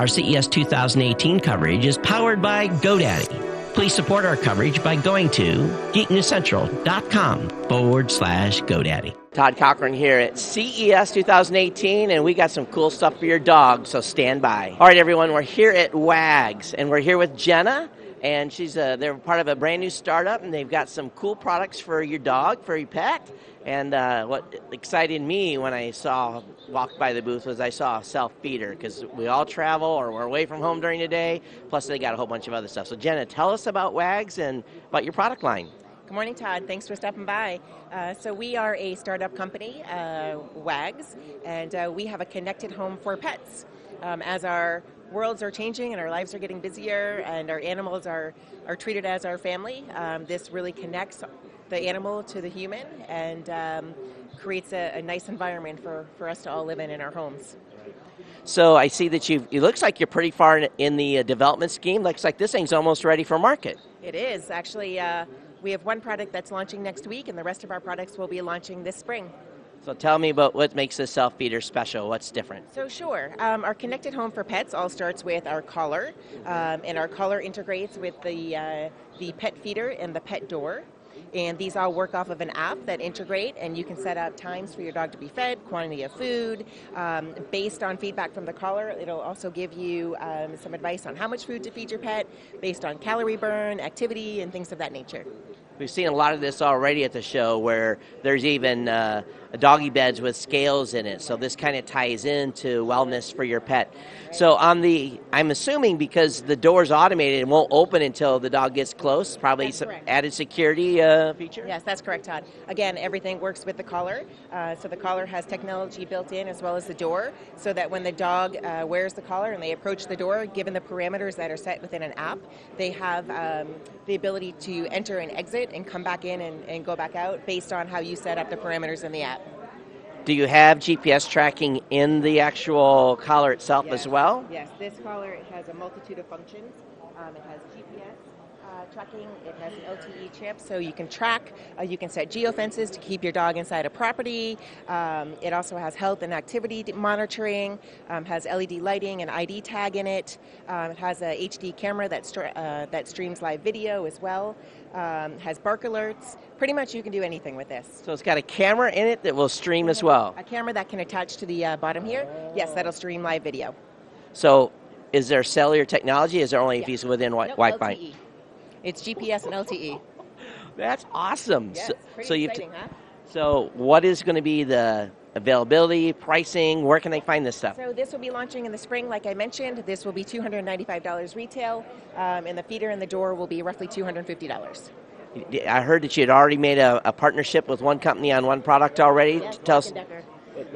Our CES 2018 coverage is powered by GoDaddy. Please support our coverage by going to geeknewscentral.com forward slash GoDaddy. Todd Cochran here at CES 2018, and we got some cool stuff for your dog, so stand by. All right, everyone, we're here at WAGZ, and we're here with Jenna and she's a, they're part of a brand new startup, and they've got some cool products for your dog, for your pet. And uh, what excited me when I saw walked by the booth was I saw a self feeder because we all travel or we're away from home during the day. Plus, they got a whole bunch of other stuff. So, Jenna, tell us about WAGZ and about your product line. Good morning, Todd. Thanks for stopping by. Uh, so, we are a startup company, uh, WAGZ, and uh, we have a connected home for pets. Um, as our worlds are changing and our lives are getting busier and our animals are, are treated as our family, um, this really connects the animal to the human and um, creates a, a, nice environment for, for us to all live in in our homes. So I see that you. It looks like you're pretty far in, in the uh, development scheme. Looks like this thing's almost ready for market. It is actually. Uh, we have one product that's launching next week, and the rest of our products will be launching this spring. So tell me about what makes this self feeder special. What's different? So sure, um, our connected home for pets all starts with our collar, um, and our collar integrates with the uh, the pet feeder and the pet door. And these all work off of an app that integrate, and you can set up times for your dog to be fed, quantity of food. Um, based on feedback from the collar, it'll also give you um, some advice on how much food to feed your pet based on calorie burn, activity, and things of that nature. We've seen a lot of this already at the show where there's even uh, doggy beds with scales in it. So this kind of ties into wellness for your pet. So on the, I'm assuming because the door's automated, it won't open until the dog gets close. Probably some added security uh, feature. Yes, that's correct, Todd. Again, everything works with the collar. Uh, so the collar has technology built in as well as the door, so that when the dog uh, wears the collar and they approach the door, given the parameters that are set within an app, they have um, the ability to enter and exit and come back in and, and go back out based on how you set up the parameters in the app. Do you have GPS tracking in the actual collar itself yes. as well? Yes, this collar it has a multitude of functions. Um, it has GPS, uh, tracking. It has an LTE chip, so you can track. Uh, you can set geofences to keep your dog inside a property. Um, it also has health and activity monitoring. Um, has LED lighting and ID tag in it. Um, it has a HD camera that uh, that streams live video as well. Um, has bark alerts. Pretty much, you can do anything with this. So it's got a camera in it that will stream as well. A camera that can attach to the uh, bottom here. Yes, that'll stream live video. So, is there cellular technology? Is there only yeah. if he's within nope, Wi-Fi? LTE. It's GPS and LTE. That's awesome. Yes, so, so you exciting, huh? So what is going to be the availability, pricing? Where can they find this stuff? So this will be launching in the spring, like I mentioned. This will be $295 retail, um, and the feeder and the door will be roughly $250. I heard that you had already made a, a partnership with one company on one product already. Yes, Tell us. Decker.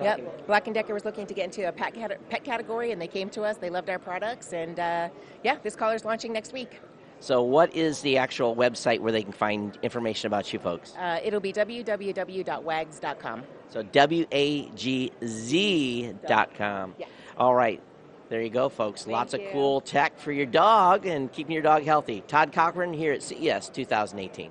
Yep, Black and Decker was looking to get into a pet, pet category, and they came to us. They loved our products, and uh, yeah, this collar's launching next week. So, what is the actual website where they can find information about you folks? Uh, it'll be www.wagz.com. So, W A G Z.com. Yeah. All right. There you go, folks. Thank Lots you. of cool tech for your dog and keeping your dog healthy. Todd Cochran here at CES 2018.